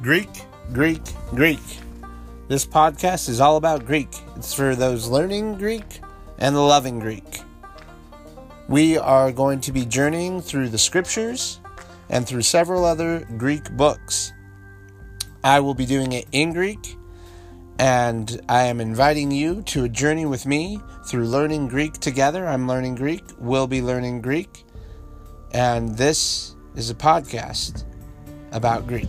Greek, Greek, Greek. This podcast is all about Greek. It's for those learning Greek and the loving Greek. We are going to be journeying through the scriptures and through several other Greek books. I will be doing it in Greek, and I am inviting you to a journey with me through learning Greek together. I'm learning Greek, we'll be learning Greek, and this is a podcast about Greek.